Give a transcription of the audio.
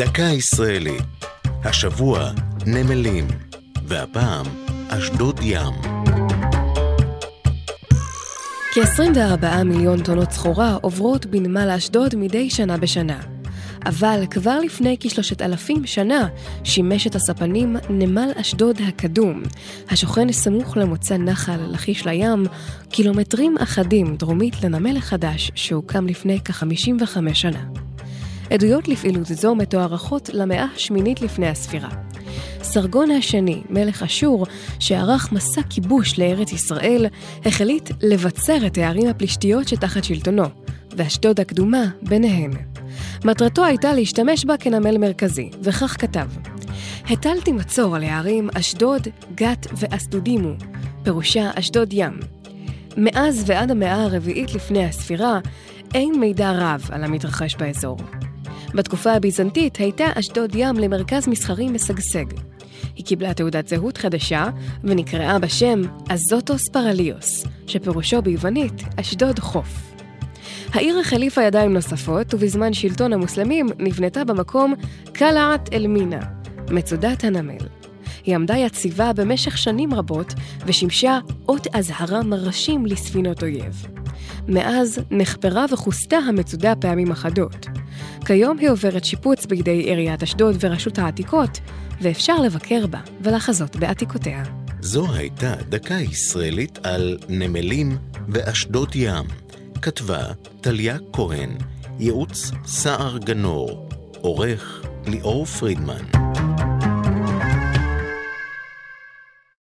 דקה ישראלית. השבוע נמלים, והפעם אשדוד ים. כ-24 מיליון טונות סחורה עוברות בנמל אשדוד מדי שנה בשנה. אבל כבר לפני כשלושת אלפים שנה שימש את הספנים נמל אשדוד הקדום, השוכן סמוך למוצא נחל לכיש לים, קילומטרים אחדים דרומית לנמל החדש שהוקם לפני כ-55 שנה. עדויות לפעילות זו מתוארכות למאה השמינית לפני הספירה. סרגון השני, מלך אשור, שערך מסע כיבוש לארץ ישראל, החליט לבצר את הערים הפלישתיות שתחת שלטונו, ואשדוד הקדומה ביניהן. מטרתו הייתה להשתמש בה כנמל מרכזי, וכך כתב: הטלתי מצור על הערים אשדוד, גת ואסדודימו, פירושה אשדוד ים. מאז ועד המאה הרביעית לפני הספירה, אין מידע רב על המתרחש באזור. בתקופה הביזנטית הייתה אשדוד ים למרכז מסחרי משגשג. היא קיבלה תעודת זהות חדשה ונקראה בשם אזוטוס פרליוס, שפירושו ביוונית אשדוד חוף. העיר החליפה ידיים נוספות, ובזמן שלטון המוסלמים נבנתה במקום קלעת אל-מינה, מצודת הנמל. היא עמדה יציבה במשך שנים רבות, ושימשה אות אזהרה מרשים לספינות אויב. מאז נחפרה וכוסתה המצודה פעמים אחדות. כיום היא עוברת שיפוץ בידי עיריית אשדוד ורשות העתיקות, ואפשר לבקר בה ולחזות בעתיקותיה. זו הייתה דקה ישראלית על נמלים ואשדוד ים. כתבה טליה כהן, ייעוץ סער גנור, עורך ליאור פרידמן.